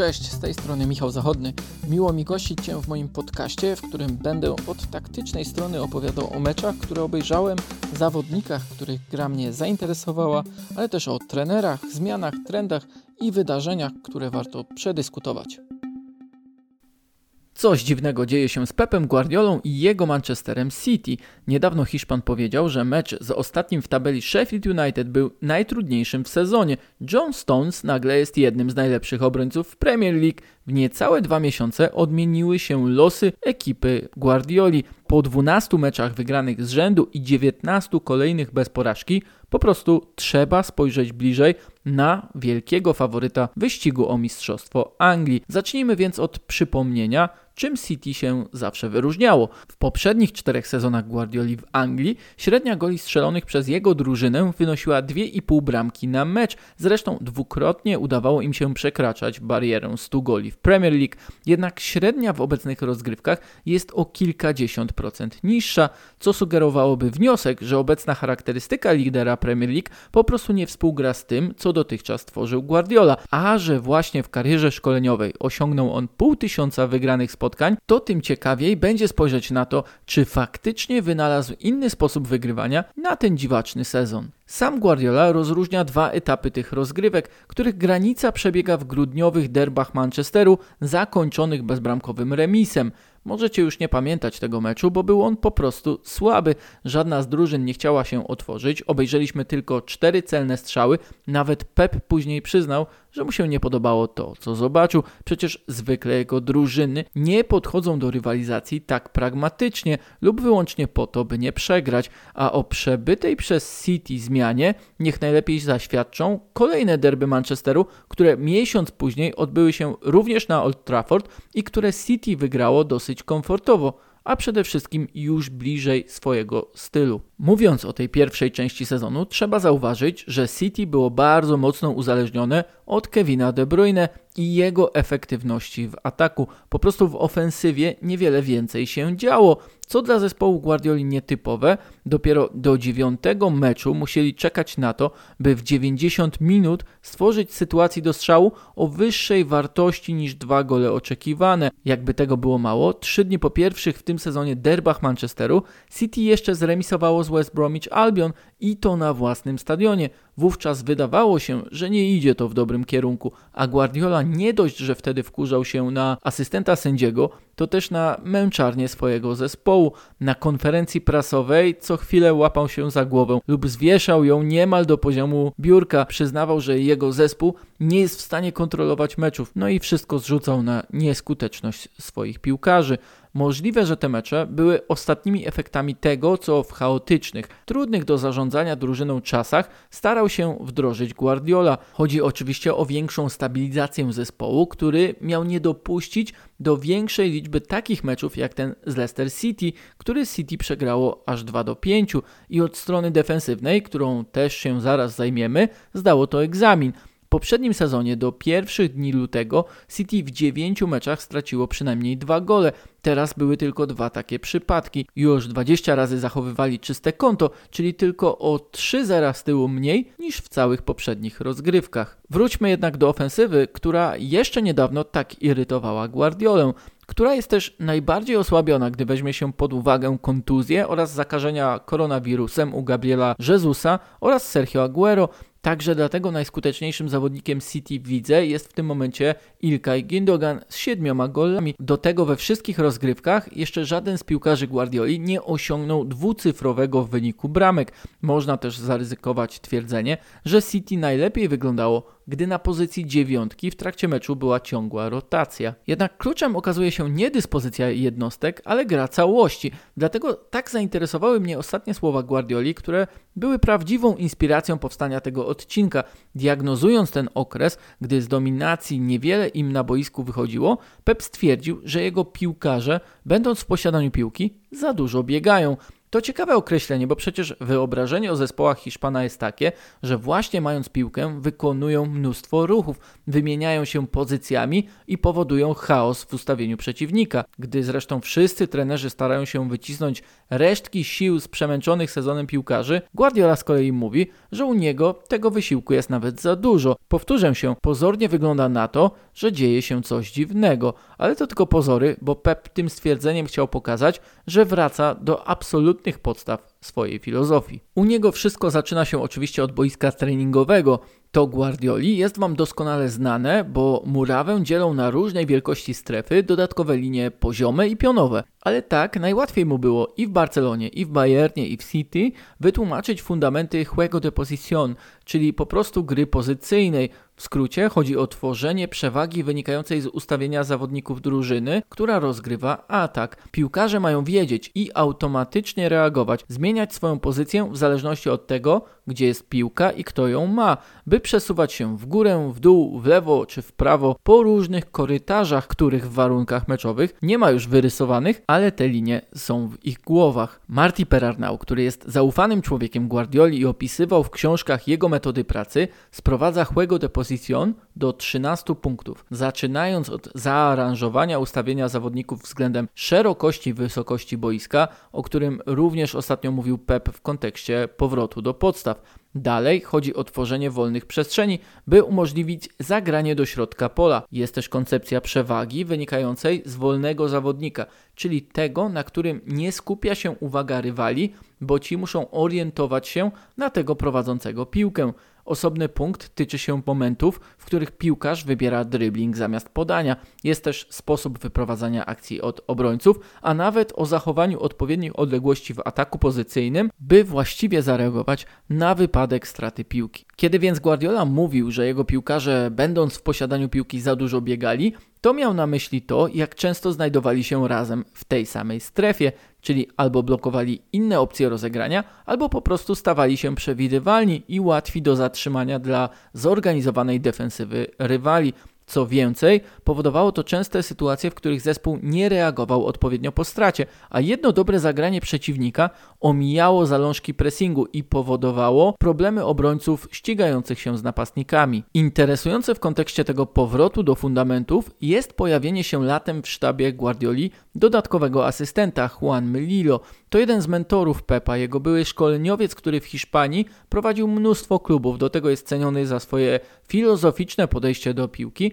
Cześć, z tej strony Michał Zachodny. Miło mi gościć Cię w moim podcaście, w którym będę od taktycznej strony opowiadał o meczach, które obejrzałem, zawodnikach, których gra mnie zainteresowała, ale też o trenerach, zmianach, trendach i wydarzeniach, które warto przedyskutować. Coś dziwnego dzieje się z Pepem Guardiolą i jego Manchesterem City. Niedawno Hiszpan powiedział, że mecz z ostatnim w tabeli Sheffield United był najtrudniejszym w sezonie. John Stones nagle jest jednym z najlepszych obrońców w Premier League. W niecałe dwa miesiące odmieniły się losy ekipy Guardioli. Po 12 meczach wygranych z rzędu i 19 kolejnych bez porażki, po prostu trzeba spojrzeć bliżej na wielkiego faworyta wyścigu o Mistrzostwo Anglii. Zacznijmy więc od przypomnienia, czym City się zawsze wyróżniało. W poprzednich czterech sezonach Guardioli w Anglii średnia goli strzelonych przez jego drużynę wynosiła 2,5 bramki na mecz. Zresztą dwukrotnie udawało im się przekraczać barierę 100 goli w Premier League. Jednak średnia w obecnych rozgrywkach jest o kilkadziesiąt procent niższa, co sugerowałoby wniosek, że obecna charakterystyka lidera Premier League po prostu nie współgra z tym, co dotychczas tworzył Guardiola, a że właśnie w karierze szkoleniowej osiągnął on pół tysiąca wygranych spotkań spotkań, to tym ciekawiej będzie spojrzeć na to, czy faktycznie wynalazł inny sposób wygrywania na ten dziwaczny sezon. Sam Guardiola rozróżnia dwa etapy tych rozgrywek, których granica przebiega w grudniowych derbach Manchesteru zakończonych bezbramkowym remisem. Możecie już nie pamiętać tego meczu, bo był on po prostu słaby. Żadna z drużyn nie chciała się otworzyć. Obejrzeliśmy tylko cztery celne strzały. Nawet Pep później przyznał, że mu się nie podobało to, co zobaczył. Przecież zwykle jego drużyny nie podchodzą do rywalizacji tak pragmatycznie lub wyłącznie po to, by nie przegrać. A o przebytej przez City zmianie niech najlepiej zaświadczą kolejne derby Manchesteru, które miesiąc później odbyły się również na Old Trafford i które City wygrało dosyć komfortowo a przede wszystkim już bliżej swojego stylu. Mówiąc o tej pierwszej części sezonu, trzeba zauważyć, że City było bardzo mocno uzależnione od Kevina De Bruyne i jego efektywności w ataku. Po prostu w ofensywie niewiele więcej się działo, co dla zespołu Guardioli nietypowe. Dopiero do dziewiątego meczu musieli czekać na to, by w 90 minut stworzyć sytuację do strzału o wyższej wartości niż dwa gole oczekiwane. Jakby tego było mało, trzy dni po pierwszych w tym sezonie derbach Manchesteru City jeszcze zremisowało z West Bromwich Albion i to na własnym stadionie. Wówczas wydawało się, że nie idzie to w dobrym kierunku, a Guardiola nie dość, że wtedy wkurzał się na asystenta sędziego, to też na męczarnię swojego zespołu. Na konferencji prasowej co chwilę łapał się za głowę lub zwieszał ją niemal do poziomu biurka. Przyznawał, że jego zespół nie jest w stanie kontrolować meczów, no i wszystko zrzucał na nieskuteczność swoich piłkarzy. Możliwe, że te mecze były ostatnimi efektami tego, co w chaotycznych, trudnych do zarządzania drużyną czasach starał się wdrożyć Guardiola. Chodzi oczywiście o większą stabilizację zespołu, który miał nie dopuścić do większej liczby takich meczów jak ten z Leicester City, który City przegrało aż 2 do 5 i od strony defensywnej, którą też się zaraz zajmiemy, zdało to egzamin poprzednim sezonie do pierwszych dni lutego City w 9 meczach straciło przynajmniej dwa gole. Teraz były tylko dwa takie przypadki. Już 20 razy zachowywali czyste konto, czyli tylko o 3 zera z tyłu mniej niż w całych poprzednich rozgrywkach. Wróćmy jednak do ofensywy, która jeszcze niedawno tak irytowała Guardiolę która jest też najbardziej osłabiona, gdy weźmie się pod uwagę kontuzję oraz zakażenia koronawirusem u Gabriela Jezusa oraz Sergio Aguero, Także dlatego najskuteczniejszym zawodnikiem City widzę jest w tym momencie Ilkay Gündogan z siedmioma golami. Do tego we wszystkich rozgrywkach jeszcze żaden z piłkarzy Guardioli nie osiągnął dwucyfrowego wyniku bramek. Można też zaryzykować twierdzenie, że City najlepiej wyglądało gdy na pozycji dziewiątki w trakcie meczu była ciągła rotacja. Jednak kluczem okazuje się nie dyspozycja jednostek, ale gra całości. Dlatego tak zainteresowały mnie ostatnie słowa Guardioli, które były prawdziwą inspiracją powstania tego odcinka. Diagnozując ten okres, gdy z dominacji niewiele im na boisku wychodziło, Pep stwierdził, że jego piłkarze, będąc w posiadaniu piłki, za dużo biegają. To ciekawe określenie, bo przecież wyobrażenie o zespołach Hiszpana jest takie, że właśnie mając piłkę wykonują mnóstwo ruchów, wymieniają się pozycjami i powodują chaos w ustawieniu przeciwnika. Gdy zresztą wszyscy trenerzy starają się wycisnąć resztki sił z przemęczonych sezonem piłkarzy, Guardiola z kolei mówi, że u niego tego wysiłku jest nawet za dużo. Powtórzę się, pozornie wygląda na to, że dzieje się coś dziwnego, ale to tylko pozory, bo Pep tym stwierdzeniem chciał pokazać, że wraca do absolutnych podstaw swojej filozofii. U niego wszystko zaczyna się oczywiście od boiska treningowego. To Guardioli jest Wam doskonale znane, bo murawę dzielą na różnej wielkości strefy dodatkowe linie poziome i pionowe. Ale tak, najłatwiej mu było i w Barcelonie, i w Bayernie, i w City wytłumaczyć fundamenty juego de posición, czyli po prostu gry pozycyjnej. W skrócie chodzi o tworzenie przewagi wynikającej z ustawienia zawodników drużyny, która rozgrywa atak. Piłkarze mają wiedzieć i automatycznie reagować, zmieniać swoją pozycję w zależności od tego, gdzie jest piłka i kto ją ma, by przesuwać się w górę, w dół, w lewo czy w prawo po różnych korytarzach, których w warunkach meczowych nie ma już wyrysowanych, ale te linie są w ich głowach. Marty Perarnau, który jest zaufanym człowiekiem Guardioli i opisywał w książkach jego metody pracy, sprowadza Juego de Posición do 13 punktów, zaczynając od zaaranżowania ustawienia zawodników względem szerokości wysokości boiska, o którym również ostatnio mówił Pep w kontekście powrotu do podstaw. Dalej chodzi o tworzenie wolnych przestrzeni, by umożliwić zagranie do środka pola. Jest też koncepcja przewagi wynikającej z wolnego zawodnika, czyli tego, na którym nie skupia się uwaga rywali, bo ci muszą orientować się na tego prowadzącego piłkę. Osobny punkt tyczy się momentów, w których piłkarz wybiera dribbling zamiast podania. Jest też sposób wyprowadzania akcji od obrońców, a nawet o zachowaniu odpowiednich odległości w ataku pozycyjnym, by właściwie zareagować na wypadek straty piłki. Kiedy więc Guardiola mówił, że jego piłkarze, będąc w posiadaniu piłki, za dużo biegali, to miał na myśli to, jak często znajdowali się razem w tej samej strefie, czyli albo blokowali inne opcje rozegrania, albo po prostu stawali się przewidywalni i łatwi do zatrzymania dla zorganizowanej defensywy rywali. Co więcej, powodowało to częste sytuacje, w których zespół nie reagował odpowiednio po stracie, a jedno dobre zagranie przeciwnika omijało zalążki pressingu i powodowało problemy obrońców ścigających się z napastnikami. Interesujące w kontekście tego powrotu do fundamentów jest pojawienie się latem w sztabie Guardioli dodatkowego asystenta Juan Melillo. To jeden z mentorów Pepa, jego były szkoleniowiec, który w Hiszpanii prowadził mnóstwo klubów. Do tego jest ceniony za swoje filozoficzne podejście do piłki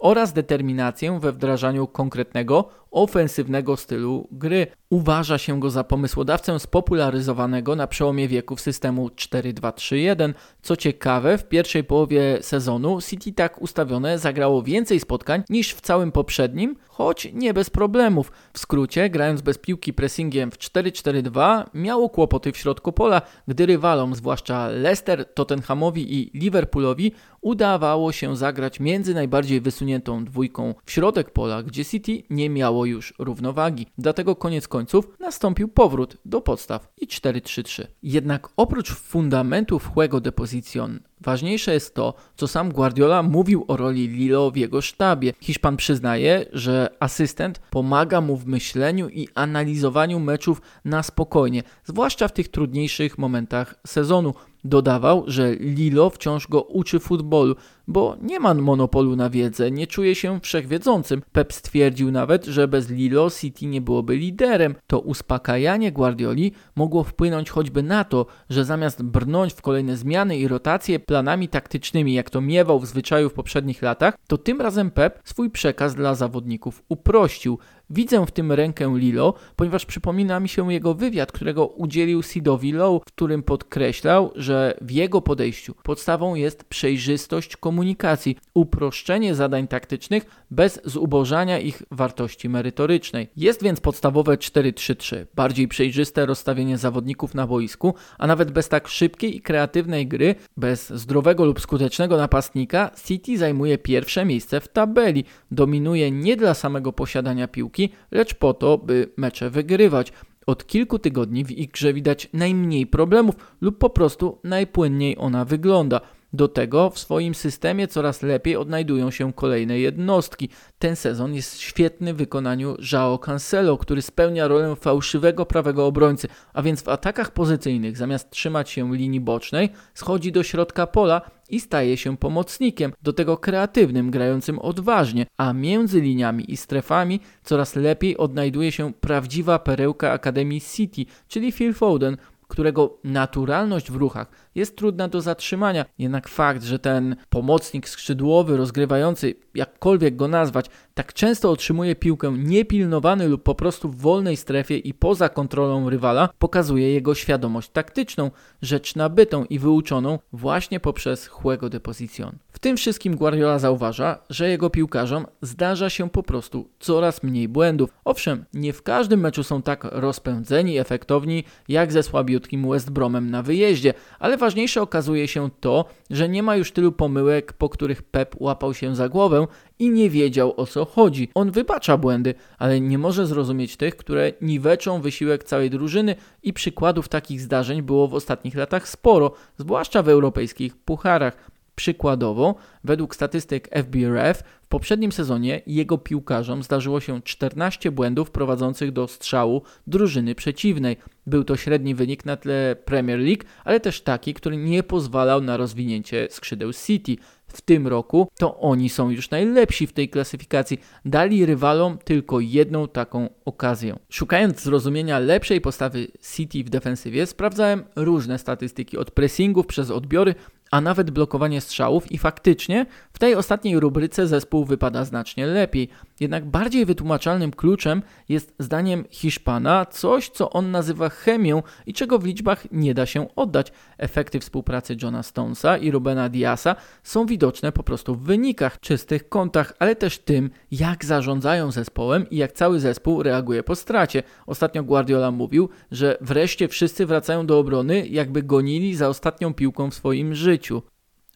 oraz determinację we wdrażaniu konkretnego, ofensywnego stylu gry. Uważa się go za pomysłodawcę spopularyzowanego na przełomie wieków systemu 4-2-3-1. Co ciekawe, w pierwszej połowie sezonu City tak ustawione zagrało więcej spotkań niż w całym poprzednim, choć nie bez problemów. W skrócie, grając bez piłki pressingiem w 4-4-2, miało kłopoty w środku pola, gdy rywalom, zwłaszcza Leicester, Tottenhamowi i Liverpoolowi, udawało się zagrać między najbardziej wysuniętą dwójką w środek pola, gdzie City nie miało już równowagi. Dlatego koniec końców nastąpił powrót do podstaw i 4-3-3. Jednak oprócz fundamentów Juego de Posición Ważniejsze jest to, co sam Guardiola mówił o roli Lilo w jego sztabie. Hiszpan przyznaje, że asystent pomaga mu w myśleniu i analizowaniu meczów na spokojnie, zwłaszcza w tych trudniejszych momentach sezonu. Dodawał, że Lilo wciąż go uczy futbolu, bo nie ma monopolu na wiedzę, nie czuje się wszechwiedzącym. Pep stwierdził nawet, że bez Lilo City nie byłoby liderem. To uspokajanie Guardioli mogło wpłynąć choćby na to, że zamiast brnąć w kolejne zmiany i rotacje planami taktycznymi, jak to miewał w zwyczaju w poprzednich latach, to tym razem Pep swój przekaz dla zawodników uprościł. Widzę w tym rękę Lilo, ponieważ przypomina mi się jego wywiad, którego udzielił Sidowi Low, w którym podkreślał, że w jego podejściu podstawą jest przejrzystość komunikacji, uproszczenie zadań taktycznych bez zubożania ich wartości merytorycznej. Jest więc podstawowe 4-3-3, bardziej przejrzyste rozstawienie zawodników na boisku, a nawet bez tak szybkiej i kreatywnej gry, bez zdrowego lub skutecznego napastnika, City zajmuje pierwsze miejsce w tabeli, dominuje nie dla samego posiadania piłki, piłki, lecz po to, by mecze wygrywać. Od kilku tygodni w ich grze widać najmniej problemów lub po prostu najpłynniej ona wygląda. Do tego w swoim systemie coraz lepiej odnajdują się kolejne jednostki. Ten sezon jest świetny w wykonaniu João Cancelo, który spełnia rolę fałszywego prawego obrońcy, a więc w atakach pozycyjnych zamiast trzymać się linii bocznej, schodzi do środka pola i staje się pomocnikiem, do tego kreatywnym, grającym odważnie, a między liniami i strefami coraz lepiej odnajduje się prawdziwa perełka Akademii City, czyli Phil Foden, którego naturalność w ruchach jest trudna do zatrzymania. Jednak fakt, że ten pomocnik skrzydłowy, rozgrywający, jakkolwiek go nazwać, tak często otrzymuje piłkę niepilnowany lub po prostu w wolnej strefie i poza kontrolą rywala, pokazuje jego świadomość taktyczną, rzecz nabytą i wyuczoną właśnie poprzez Juego de Posición. W tym wszystkim Guardiola zauważa, że jego piłkarzom zdarza się po prostu coraz mniej błędów. Owszem, nie w każdym meczu są tak rozpędzeni, efektowni jak ze słabiutkim West Bromem na wyjeździe, ale ważniejsze okazuje się to, że nie ma już tylu pomyłek, po których Pep łapał się za głowę i nie wiedział o co chodzi. On wybacza błędy, ale nie może zrozumieć tych, które niweczą wysiłek całej drużyny i przykładów takich zdarzeń było w ostatnich latach sporo, zwłaszcza w europejskich pucharach. Przykładowo, według statystyk FBRF, w poprzednim sezonie jego piłkarzom zdarzyło się 14 błędów prowadzących do strzału drużyny przeciwnej. Był to średni wynik na tle Premier League, ale też taki, który nie pozwalał na rozwinięcie skrzydeł City. W tym roku to oni są już najlepsi w tej klasyfikacji. Dali rywalom tylko jedną taką okazję. Szukając zrozumienia lepszej postawy City w defensywie, sprawdzałem różne statystyki od pressingów przez odbiory a nawet blokowanie strzałów i faktycznie w tej ostatniej rubryce zespół wypada znacznie lepiej. Jednak bardziej wytłumaczalnym kluczem jest zdaniem Hiszpana coś, co on nazywa chemią i czego w liczbach nie da się oddać. Efekty współpracy Johna Stonesa i Rubena Diasa są widoczne po prostu w wynikach, czystych kątach, ale też tym, jak zarządzają zespołem i jak cały zespół reaguje po stracie. Ostatnio Guardiola mówił, że wreszcie wszyscy wracają do obrony, jakby gonili za ostatnią piłką w swoim życiu.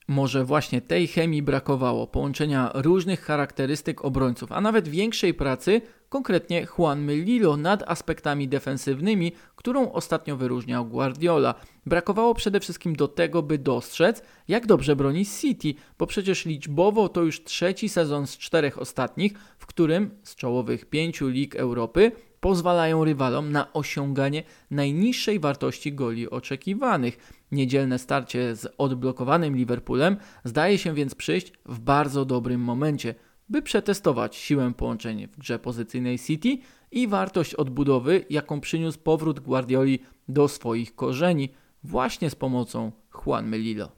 Może właśnie tej chemii brakowało, połączenia różnych charakterystyk obrońców, a nawet większej pracy, konkretnie Juan Lilo nad aspektami defensywnymi, którą ostatnio wyróżniał Guardiola. Brakowało przede wszystkim do tego, by dostrzec, jak dobrze broni City, bo przecież liczbowo to już trzeci sezon z czterech ostatnich, w którym z czołowych pięciu lig Europy pozwalają rywalom na osiąganie najniższej wartości goli oczekiwanych. Niedzielne starcie z odblokowanym Liverpoolem zdaje się więc przyjść w bardzo dobrym momencie, by przetestować siłę połączeń w grze pozycyjnej City i wartość odbudowy, jaką przyniósł powrót Guardioli do swoich korzeni właśnie z pomocą Juan Melillo.